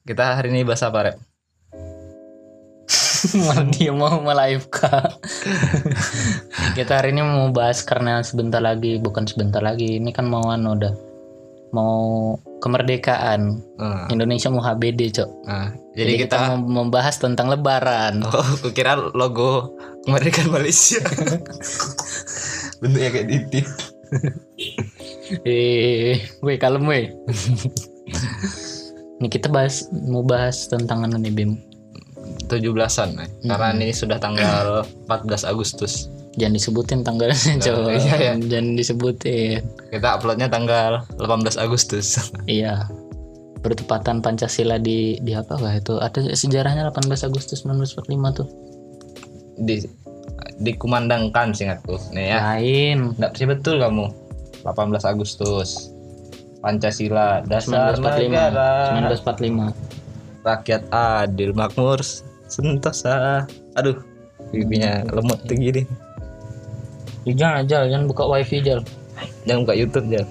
Kita hari ini bahas apa, Rep? Malah dia mau live kak kita hari ini mau bahas karena sebentar lagi bukan sebentar lagi ini kan mau anu udah mau kemerdekaan Hmm. Indonesia mau HBD cok Nah, jadi, jadi, kita, kita, mau membahas tentang Lebaran Oh, kira logo kemerdekaan Malaysia. Bentuknya kayak titik. eh gue kalem weh ini kita bahas mau bahas tentang anu nih Bim 17-an, eh. karena ini sudah tanggal 14 Agustus. jangan disebutin tanggalnya cok iya, iya. jangan disebutin Kita uploadnya tanggal 18 Agustus. Iya. Bertepatan Pancasila di di apa kah itu? Ada sejarahnya 18 Agustus 1945 tuh. Di dikumandangkan singkatku. Nih ya. Lain. Enggak sih betul kamu. 18 Agustus. Pancasila dasar 1945. negara 1945. rakyat adil makmur sentosa. Aduh, pipinya lemot tuh gini. Ih, Jangan aja, jangan buka wifi aja. Jangan buka YouTube ya.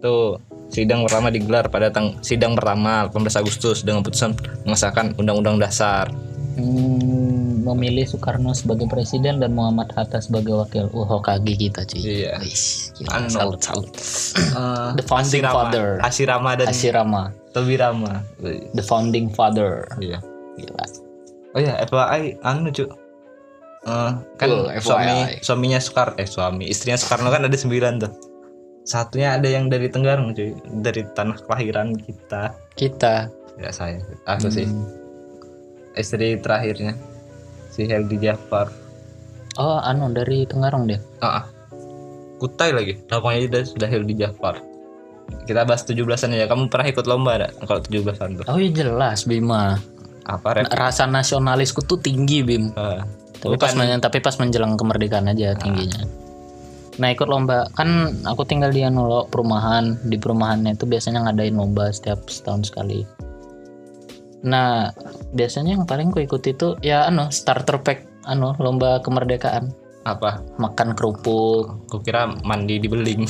Tuh, sidang pertama digelar pada tang sidang pertama 18 Agustus dengan putusan mengesahkan Undang-Undang Dasar. Hmm, memilih Soekarno sebagai presiden dan Muhammad Hatta sebagai wakil. Uh, Hokage kita cuy. Iya. Gila, Anu, salut, salut. Eh, The founding Asirama- father. Asirama dan Hashirama, Tobirama. the founding father. Iya. Gila. Oh ya, FYI anu cuk. Eh, kan Oh, FYI. suami suaminya Soekarno eh suami istrinya Soekarno kan ada sembilan tuh. Satunya ada yang dari Tenggarong cuy, dari tanah kelahiran kita. Kita. Ya saya, aku sih. Hmm. Istri terakhirnya si Heldi Jafar. Oh, anu dari Tenggarong dia. Ah, ah. Kutai lagi. Namanya sudah sudah Heldi Jafar. Kita bahas 17-an ya. Kamu pernah ikut lomba enggak kalau 17-an tuh? Oh iya jelas Bima. Apa rep? Rasa nasionalisku tuh tinggi Bim. Ah, Tapi pas men- tapi pas menjelang kemerdekaan aja tingginya. Nah ikut lomba kan aku tinggal di loh, perumahan di perumahannya itu biasanya ngadain lomba setiap setahun sekali. Nah biasanya yang paling ku ikut itu ya anu starter pack anu lomba kemerdekaan. Apa? makan kerupuk. Kukira mandi di beling.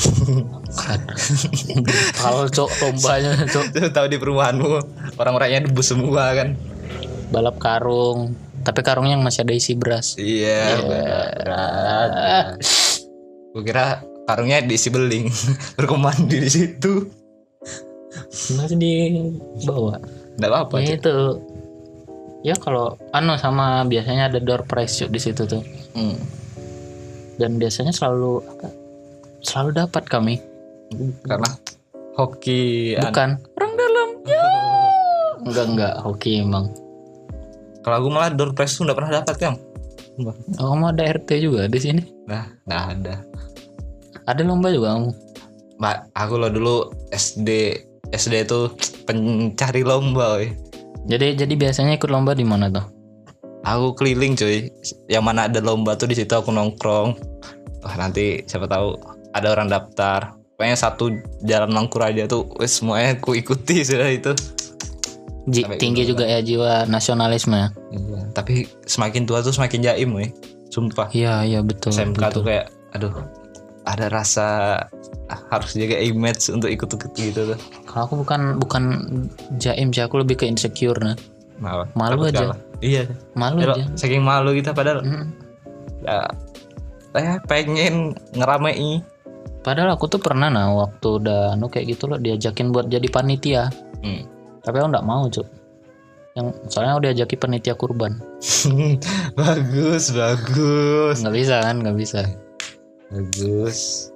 kalau cok lombanya cok. Tahu di perumahanmu. Orang-orangnya debu semua kan? Balap karung. Tapi karungnya yang masih ada isi beras. Iya berat. Ah, gue kira karungnya diisi beling. Berkomandi di situ. Masih dibawa nggak apa-apa ya itu ya kalau anu sama biasanya ada door prize yuk di situ tuh. Hmm. dan biasanya selalu apa selalu dapat kami. Karena hoki an- bukan. Orang dalam. Ya. Enggak enggak. Hoki emang. Kalau aku malah door prize tuh nggak pernah dapat kan oh, kamu ada RT juga di sini? Nah nggak ada. Ada lomba juga kamu? Mbak, aku lo dulu SD SD itu pencari lomba woy. jadi jadi biasanya ikut lomba di mana tuh? Aku keliling cuy. Yang mana ada lomba tuh di situ aku nongkrong. Wah nanti siapa tahu ada orang daftar. Pokoknya satu jalan mangkur aja tuh wes semuanya aku ikuti sudah itu. Ji- tinggi juga ya jiwa nasionalisme iya tapi semakin tua tuh semakin jaim weh sumpah. Iya iya betul SMK betul. tuh kayak aduh ada rasa ah, harus jaga image untuk ikut ikut gitu tuh kalau aku bukan bukan jaim sih aku lebih ke insecure nah Malah, Malu takut aja. kalah. iya malu Kalau aja saking malu kita padahal Mm. ya, saya pengen ngeramai Padahal aku tuh pernah nah waktu udah anu kayak gitu loh diajakin buat jadi panitia. Hmm. Tapi aku nggak mau cuk. Yang soalnya udah ajakin panitia kurban. bagus bagus Nggak bisa kan, nggak bisa. Bagus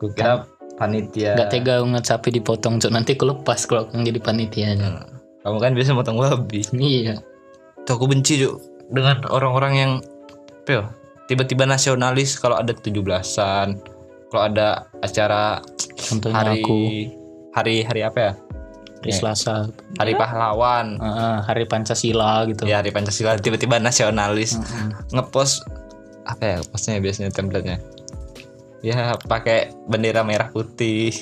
gue kira panitia. Nggak tega sapi dipotong cuk. Nanti aku lepas kalau aku jadi panitianya. Nah, kamu kan biasa motong babi. Iya. tuh aku benci Cuk, dengan orang-orang yang apa ya, tiba-tiba nasionalis kalau ada 17-an kalau ada acara Contohnya hari aku. hari hari apa ya? Hari Selasa, hari pahlawan. Ah, hari Pancasila gitu. ya hari pancasila tiba-tiba nasionalis. Mm-mm. ngepost apa ya postnya biasanya templatenya ya pakai bendera merah putih.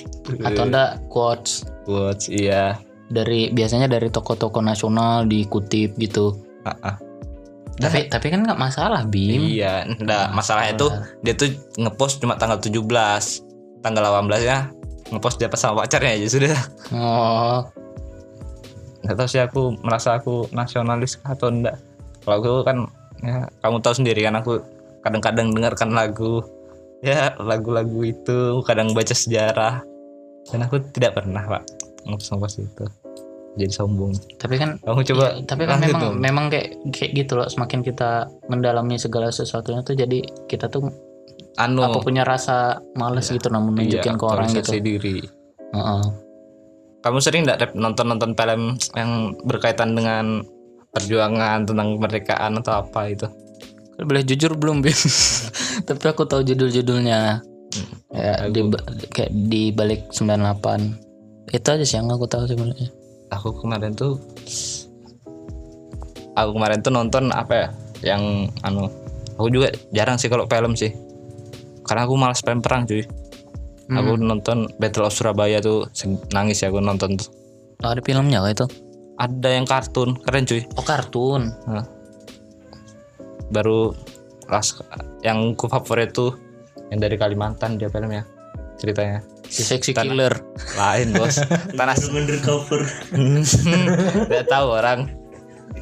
Atau enggak quotes. Quotes iya. Dari biasanya dari toko-toko nasional dikutip gitu. Ah, ah. Tapi tapi kan nggak masalah Bim. iya enggak masalahnya tuh dia tuh ngepost cuma tanggal 17 tanggal 18 nya ngepost dia pas sama pacarnya aja sudah. Oh, nggak tahu sih aku merasa aku nasionalis atau enggak. Kalau aku kan ya kamu tahu sendiri kan aku kadang-kadang dengarkan lagu ya lagu-lagu itu kadang baca sejarah. Dan aku tidak pernah pak ngopos-ngopos itu. Jadi sombong. Tapi kan kamu coba Iya, tapi kan memang dong. memang kayak kayak gitu loh. Semakin kita mendalami segala sesuatunya tuh jadi kita tuh anu. apa punya rasa males gitu namun iya, nunjukin ke orang gitu. diri. Heeh. kamu sering nggak nonton-nonton film yang berkaitan dengan perjuangan tentang kemerdekaan atau apa itu boleh jujur belum Bim? Tapi aku tahu judul-judulnya. Ya Aku- di kayak di balik 98 itu aja sih yang aku tahu sebenarnya. Aku kemarin tuh aku kemarin tuh nonton apa ya? Yang anu aku juga jarang sih kalau film sih. Karena aku malas film perang cuy. Aku nonton Battle of Surabaya tuh nangis ya aku nonton tuh. Oh, ada filmnya kah itu? Ada yang kartun keren cuy. Oh kartun? Nah. Baru las yang ku favorit tuh yang dari Kalimantan dia filmnya ceritanya. Si sexy Tanah- killer. lain bos. Tanah undercover Gak tahu orang.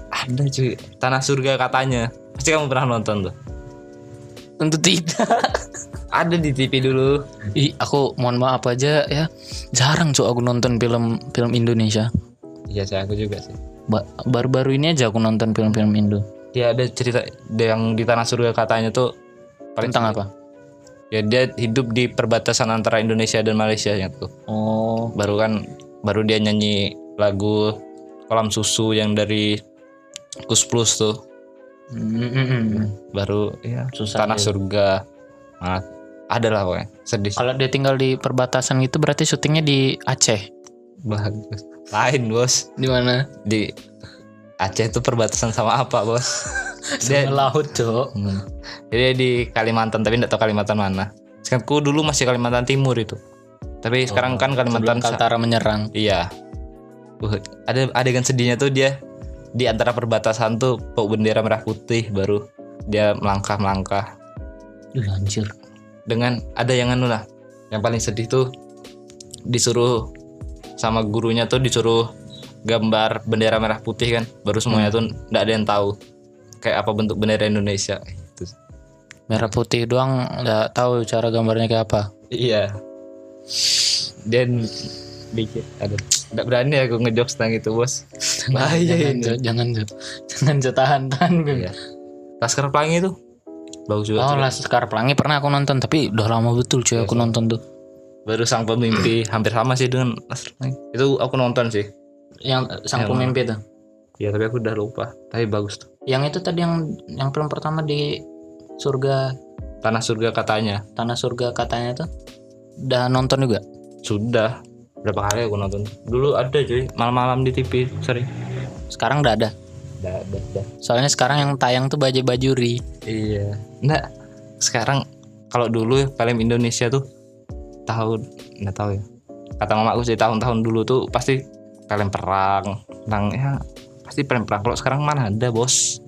Ada cuy. Tanah surga katanya. Pasti kamu pernah nonton tuh? Tentu tidak. Ada di TV dulu. Ih, aku mohon maaf aja ya. Jarang cuy aku nonton film film Indonesia. Iya sih aku juga sih. Ba- baru-baru ini aja aku nonton film-film Indo dia ada cerita yang di tanah surga katanya tuh paling tentang apa? Ya dia hidup di perbatasan antara Indonesia dan Malaysia ya tuh oh. Baru kan baru dia nyanyi lagu kolam susu yang dari Kus Plus tuh. Mm, mm, mm, mm. baru ya Susah tanah ya. surga. Nah, ada lah pokoknya sedih. Kalau dia tinggal di perbatasan itu berarti syutingnya di Aceh? Bagus. Lain bos. Di mana? Di Aceh itu perbatasan sama apa bos Sama laut cok Hmm. Jadi dia di Kalimantan tapi tidak tahu Kalimantan mana. Sekarang ku dulu masih Kalimantan Timur itu. Tapi sekarang kan Kalimantan Kaltara menyerang iya. Uh, ada adegan sedihnya tuh dia di antara perbatasan tuh bawa bendera merah putih baru dia melangkah melangkah Ih, anjir dengan ada yang anu lah yang paling sedih tuh disuruh sama gurunya tuh disuruh gambar bendera merah putih kan baru semuanya tuh nggak ada yang tahu kayak apa bentuk bendera Indonesia. Itu merah putih doang nggak tahu cara gambarnya kayak apa. Iya. Dan dikit ada nggak berani aku ngejokes tentang itu bos. Bahaya jangan ini. jangan jangan Cok, tahan tahan. Iya. Laskar Pelangi itu bagus juga oh tuh. Laskar Pelangi pernah aku nonton tapi udah lama betul cuy aku nonton tuh. Baru sang pemimpi hampir sama sih dengan Laskar Pelangi. Itu aku nonton sih yang sang Yang- pemimpi tuh ya tapi aku udah lupa. Tapi bagus tuh. Yang itu tadi yang yang film pertama di surga. Tanah surga katanya. Tanah surga katanya tuh. Udah nonton juga? Sudah. Berapa kali aku nonton? Dulu ada cuy malam-malam di TV sering sekarang udah ada? Udah udah. soalnya sekarang yang tayang tuh baju bajuri Iya. Nggak, sekarang kalau dulu film Indonesia tuh tahun nggak tahu ya. Kata mamaku sih tahun-tahun dulu tuh pasti film perang, tentang ya pasti film perang. Kalau sekarang mana ada bos?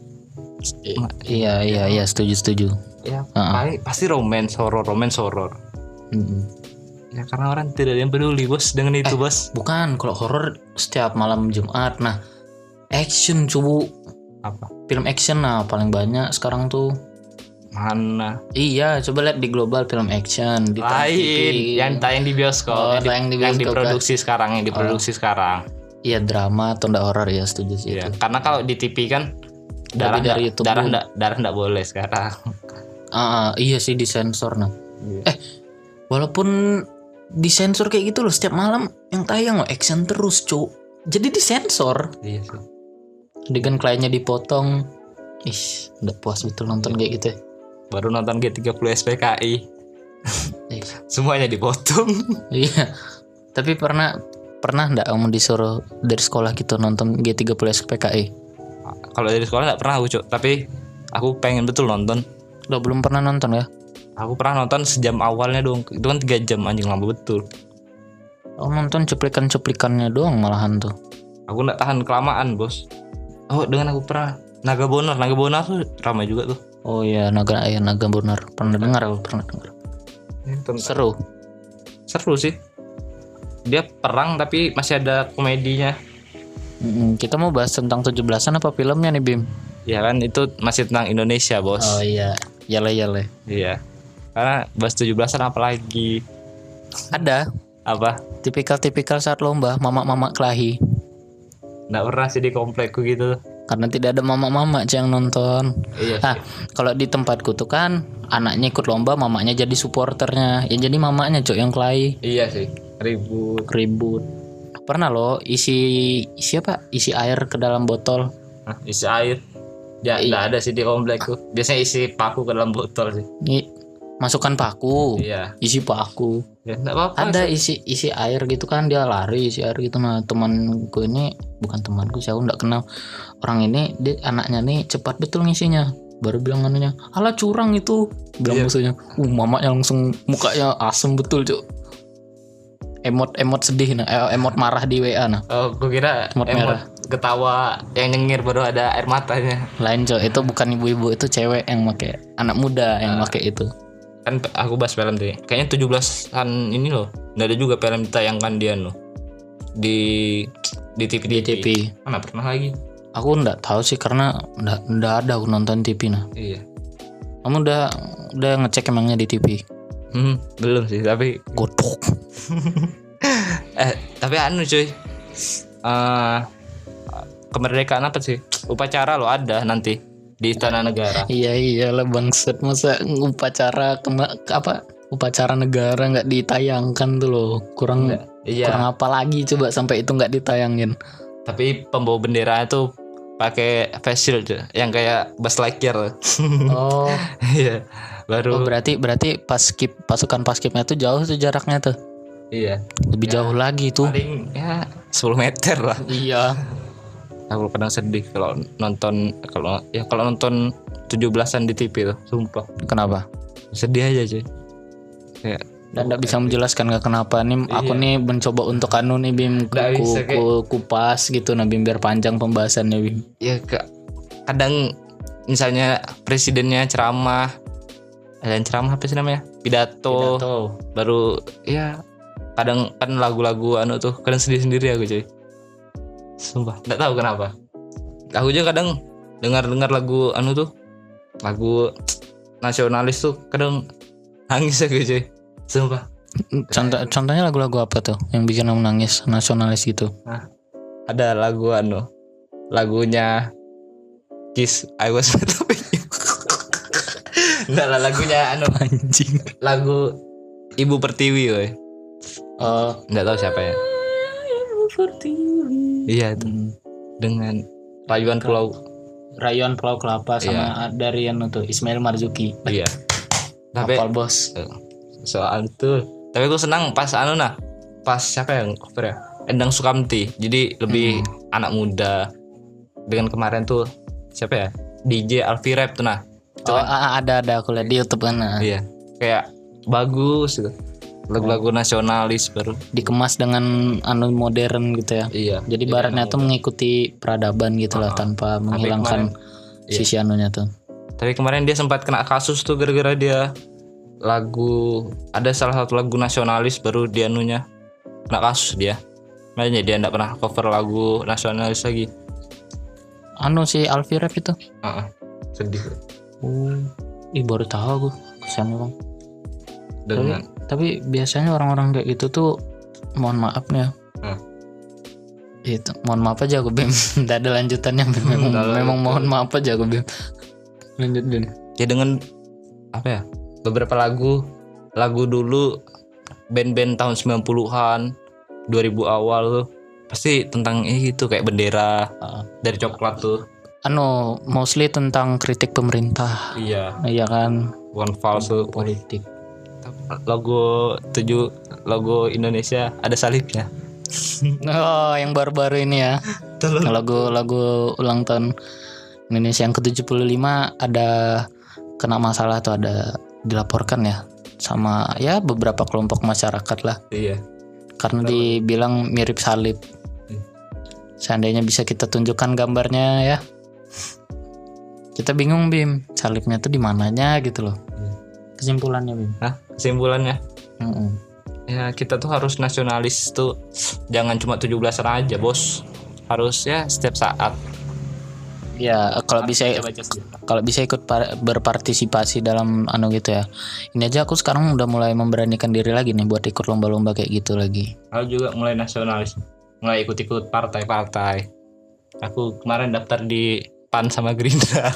Ma- iya iya iya setuju setuju Ya Ah. paling- pasti romance horor, romance horor. Mm-mm. Ya karena orang tidak ada yang peduli bos dengan itu bos. bukan kalau horor setiap malam Jumat nah action cubu Apa? film action nah paling banyak sekarang tuh Mana? iya coba lihat di global film action di Lain TV. yang tayang di bioskop, Oh, yang, di- tayang di yang bioskop, diproduksi sekarang, yang diproduksi sekarang. iya drama atau enggak horor ya setuju sih Iya, itu karena kalau di TV kan darah dari YouTube darah nggak darah nggak boleh sekarang. Ah, ah, iya sih disensor nah Iya. eh walaupun disensor kayak gitu loh setiap malam yang tayang loh action terus cuk jadi disensor Iya sih. dengan kliennya dipotong ih udah puas betul nonton kayak gitu ya. Baru nonton G30 SPKI, Ih, semuanya dipotong. iya tapi pernah pernah ndak kamu disuruh dari sekolah gitu nonton G30 SPKI Kalau dari sekolah nggak pernah aku Cuk. tapi aku pengen betul nonton. lo belum pernah nonton ya Aku pernah nonton sejam awalnya dong. Itu kan tiga jam anjing lama betul. oh nonton cuplikan-cuplikannya doang malahan tuh Aku nggak tahan kelamaan bos. Oh dengan aku pernah Naga Bonar, Naga Bonar tuh ramai juga tuh. Oh iya naga ya naga benar pernah dengar aku pernah dengar seru Seru sih. Dia perang tapi masih ada komedinya. Mm-mm, kita mau bahas tentang 17-an apa filmnya nih Bim? Ya kan itu masih tentang Indonesia bos. Oh iya, yale yale. Iya. Karena bahas 17-an apa lagi? Ada Apa? tipikal-tipikal saat lomba mama-mama kelahi. Nggak pernah sih di komplekku gitu. Karena tidak ada mama-mama yang nonton. Iya. Ah, kalau di tempatku tuh kan anaknya ikut lomba, mamanya jadi supporternya. Ya jadi mamanya cok yang kelahi Iya sih. Ribut. ribut. Pernah loh isi isi apa? Isi air ke dalam botol. Hah, isi air. Ya nggak ada sih di komplekku. Biasanya isi paku ke dalam botol sih. Masukkan paku. Iya. Isi paku. Ya nggak apa-apa. Ada isi isi air gitu kan dia lari isi air gitu nah temanku ini bukan temanku sih aku nggak kenal orang ini dia anaknya nih cepat betul ngisinya baru bilang anunya ala curang itu bilang Iya. musuhnya uh mamanya langsung mukanya asem betul cuk emot emot sedih nah eh, emot marah di WA nah Oh, gue kira Emot emot merah. ketawa yang nyengir baru ada air matanya. lain cok itu bukan ibu-ibu itu cewek yang make anak muda yang Ah. make itu Kan aku bahas film tuh. Kayaknya 17-an ini loh. Nggak ada juga film ditayangkan dia loh. Di di TV di TV Mana pernah lagi? aku nggak tahu sih karena nggak nggak ada aku nonton TV nah Iya. kamu udah udah ngecek emangnya di TV Hmm, belum sih, tapi godok eh tapi anu cuy. Eh kemerdekaan apa sih? Upacara lo ada nanti di Istana Negara. Iya iyalah bangsat masa upacara kema- apa upacara negara nggak ditayangkan tuh loh kurang Iya. kurang apa lagi coba sampai itu nggak ditayangin Tapi pembawa bendera itu pakai face shield yang kayak Buzz Lightyear. oh, Iya. Baru berarti berarti pas skip pasukan paskipnya tuh jauh tuh jaraknya tuh iya. lebih Ya. jauh lagi tuh Paling ya 10 meter lah. iya Aku kadang sedih kalau nonton kalau ya kalau nonton 17-an di TV tuh, sumpah. kenapa Sedih aja cuy. Kayak dan nggak bisa menjelaskan nggak kenapa nih aku Iya. nih mencoba untuk anu nih bim ku, ku- bisa, kayak- ku- kupas gitu nah bim biar panjang pembahasannya bim ya ke- kadang misalnya presidennya ceramah ada yang ceramah apa sih namanya pidato, Pidato. baru ya kadang kan lagu-lagu anu tuh kadang sedih sendiri aku cuy sumpah nggak tahu kenapa. Aku juga kadang dengar-dengar lagu anu tuh lagu nasionalis tuh kadang nangis aku cuy. Sumpah. Contoh contohnya lagu-lagu apa tuh yang bikin kamu nangis nasionalis gitu? Ada lagu anu lagunya Kiss I Was Be You. Enggak lah lagunya anu anjing. lagu Ibu Pertiwi woy. oh. Enggak tahu siapa ya. Iya itu Hmm. dengan rayuan pulau. Rayuan Pulau Kelapa sama dari yang tuh Ismail Marzuki. Iya. Tapi Hafal bos. soal itu tapi aku senang pas anu nah pas siapa yang cover ya Endang Sukamti jadi lebih anak muda dengan kemarin tuh siapa ya DJ Alfi Rap tuh nah Itu Oh, kan- ah, ada ada aku lihat di YouTube kan. nah. Iya, kayak bagus gitu. Lagu-lagu nasionalis baru. Dikemas dengan anu modern gitu ya. Iya. Jadi baratnya tuh mengikuti peradaban gitu lah Ah, tanpa menghilangkan Iya. sisi anunya tuh. Tapi kemarin dia sempat kena kasus tuh gara-gara dia lagu ada salah satu lagu nasionalis baru dia nunya kena kasus dia. Makanya dia enggak pernah cover lagu nasionalis lagi. Anu si Alfi Rap itu. Heeh. Sedih Oh, ih baru tahu aku. Kesian bang. dengan Tapi biasanya orang-orang kayak gitu tuh mohon maaf ya. Hmm. Itu mohon maaf aja aku Bim. Tidak ada lanjutannya Bim. Memang, ada memang mohon maaf aja aku Bim. Lanjut Bim. ya dengan apa ya? Beberapa lagu lagu dulu band-band tahun 90-an 2000 awal tuh pasti tentang gitu kayak bendera Ah. dari coklat tuh. Anu mostly tentang kritik pemerintah. Iya. Iya kan One False politik. Logo tujuh logo Indonesia ada salibnya. Oh, yang baru-baru ini ya. Lagu-lagu ulang tahun Indonesia yang ke-75 ada kena masalah tuh ada dilaporkan ya sama ya beberapa kelompok masyarakat lah Iya. karena dibilang mirip salib. Hmm. Seandainya bisa kita tunjukkan gambarnya ya. Kita bingung Bim, salibnya tuh di mananya gitu loh. Hmm. Kesimpulannya Bim. Nah, kesimpulannya Mm-mm. ya kita tuh harus nasionalis tuh jangan cuma 17-an aja, Bos. harus ya setiap saat Ya kalau bisa kalau bisa ikut par- berpartisipasi dalam anu gitu ya. Ini aja aku sekarang udah mulai memberanikan diri lagi nih buat ikut lomba-lomba kayak gitu lagi. Aku juga mulai nasionalis, mulai ikut-ikut partai-partai. Aku kemarin daftar di PAN sama Gerindra.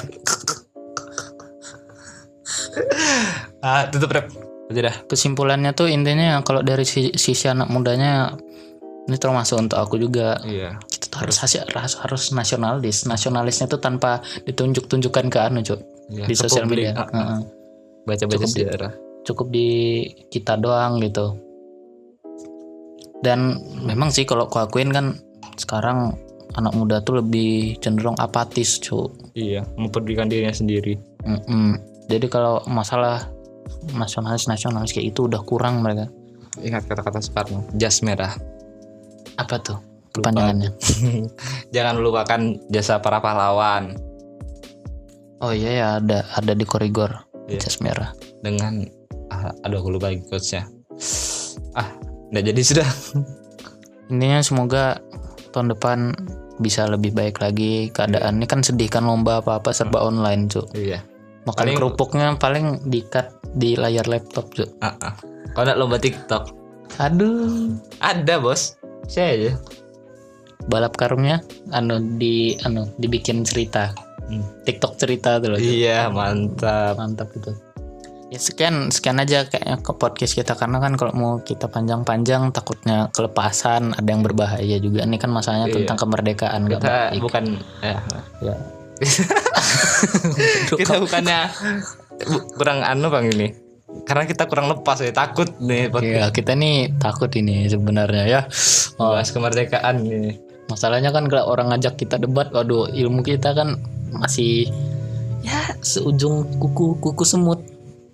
ah, tutup rep. Aja dah. Kesimpulannya tuh intinya kalau dari si- sisi anak mudanya ini termasuk untuk aku juga Iya. kita tuh harus harus harus nasionalis. Nasionalisnya tuh tanpa ditunjuk-tunjukkan ke anu, Cuk. iya. Di sosial media. Heeh. Baca-baca Cukup di- sejarah. cukup di kita doang gitu dan memang sih kalau aku akuin kan sekarang anak muda tuh lebih cenderung apatis cu Iya, mempedulikan dirinya sendiri. Mm-mm. jadi kalau masalah nasionalis nasionalis kayak itu udah kurang mereka Ingat kata-kata Soekarno, jas merah. apa tuh kepanjangannya Jangan lupakan jasa para pahlawan oh iya ya ada ada di koridor Iya. jas merah dengan ah, aduh aku lupa quotesnya. Ah, nggak jadi sudah. intinya semoga tahun depan bisa lebih baik lagi keadaan ini kan sedih kan lomba apa apa serba online cu Iya. Makan Paling- kerupuknya paling dikat di layar laptop cu Ah, ah. Kalau nggak lomba TikTok, aduh ada bos. Saya aja. balap karungnya anu di anu dibikin cerita Hmm. TikTok cerita tuh loh. Iya, mantap. mantap itu ya sekian sekian aja kayaknya ke podcast kita karena kan kalau mau kita panjang-panjang takutnya kelepasan ada yang berbahaya juga ini kan masalahnya Iya. tentang kemerdekaan Kita baik. bukan ya, ya. kita bukannya bu- kurang anu bang ini. Karena kita kurang lepas ya, takut nih buat Iya, kita nih takut ini sebenarnya ya. Oh, bahas kemerdekaan nih. masalahnya kan kalau orang ngajak kita debat, waduh, ilmu kita kan masih ya seujung kuku kuku semut,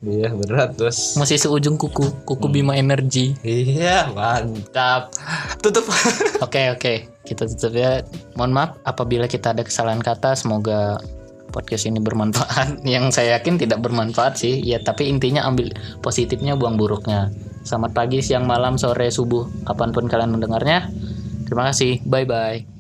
Iya, berat bos. masih seujung kuku kuku Bima Energi. Iya, mantap. Tutup. Oke oke, kita tutup ya. Mohon maaf apabila kita ada kesalahan kata. Semoga podcast ini bermanfaat. Yang saya yakin tidak bermanfaat sih. Ya tapi intinya ambil positifnya, buang buruknya. Selamat pagi, siang, malam, sore, subuh, kapan pun kalian mendengarnya. Terima kasih. Bye bye.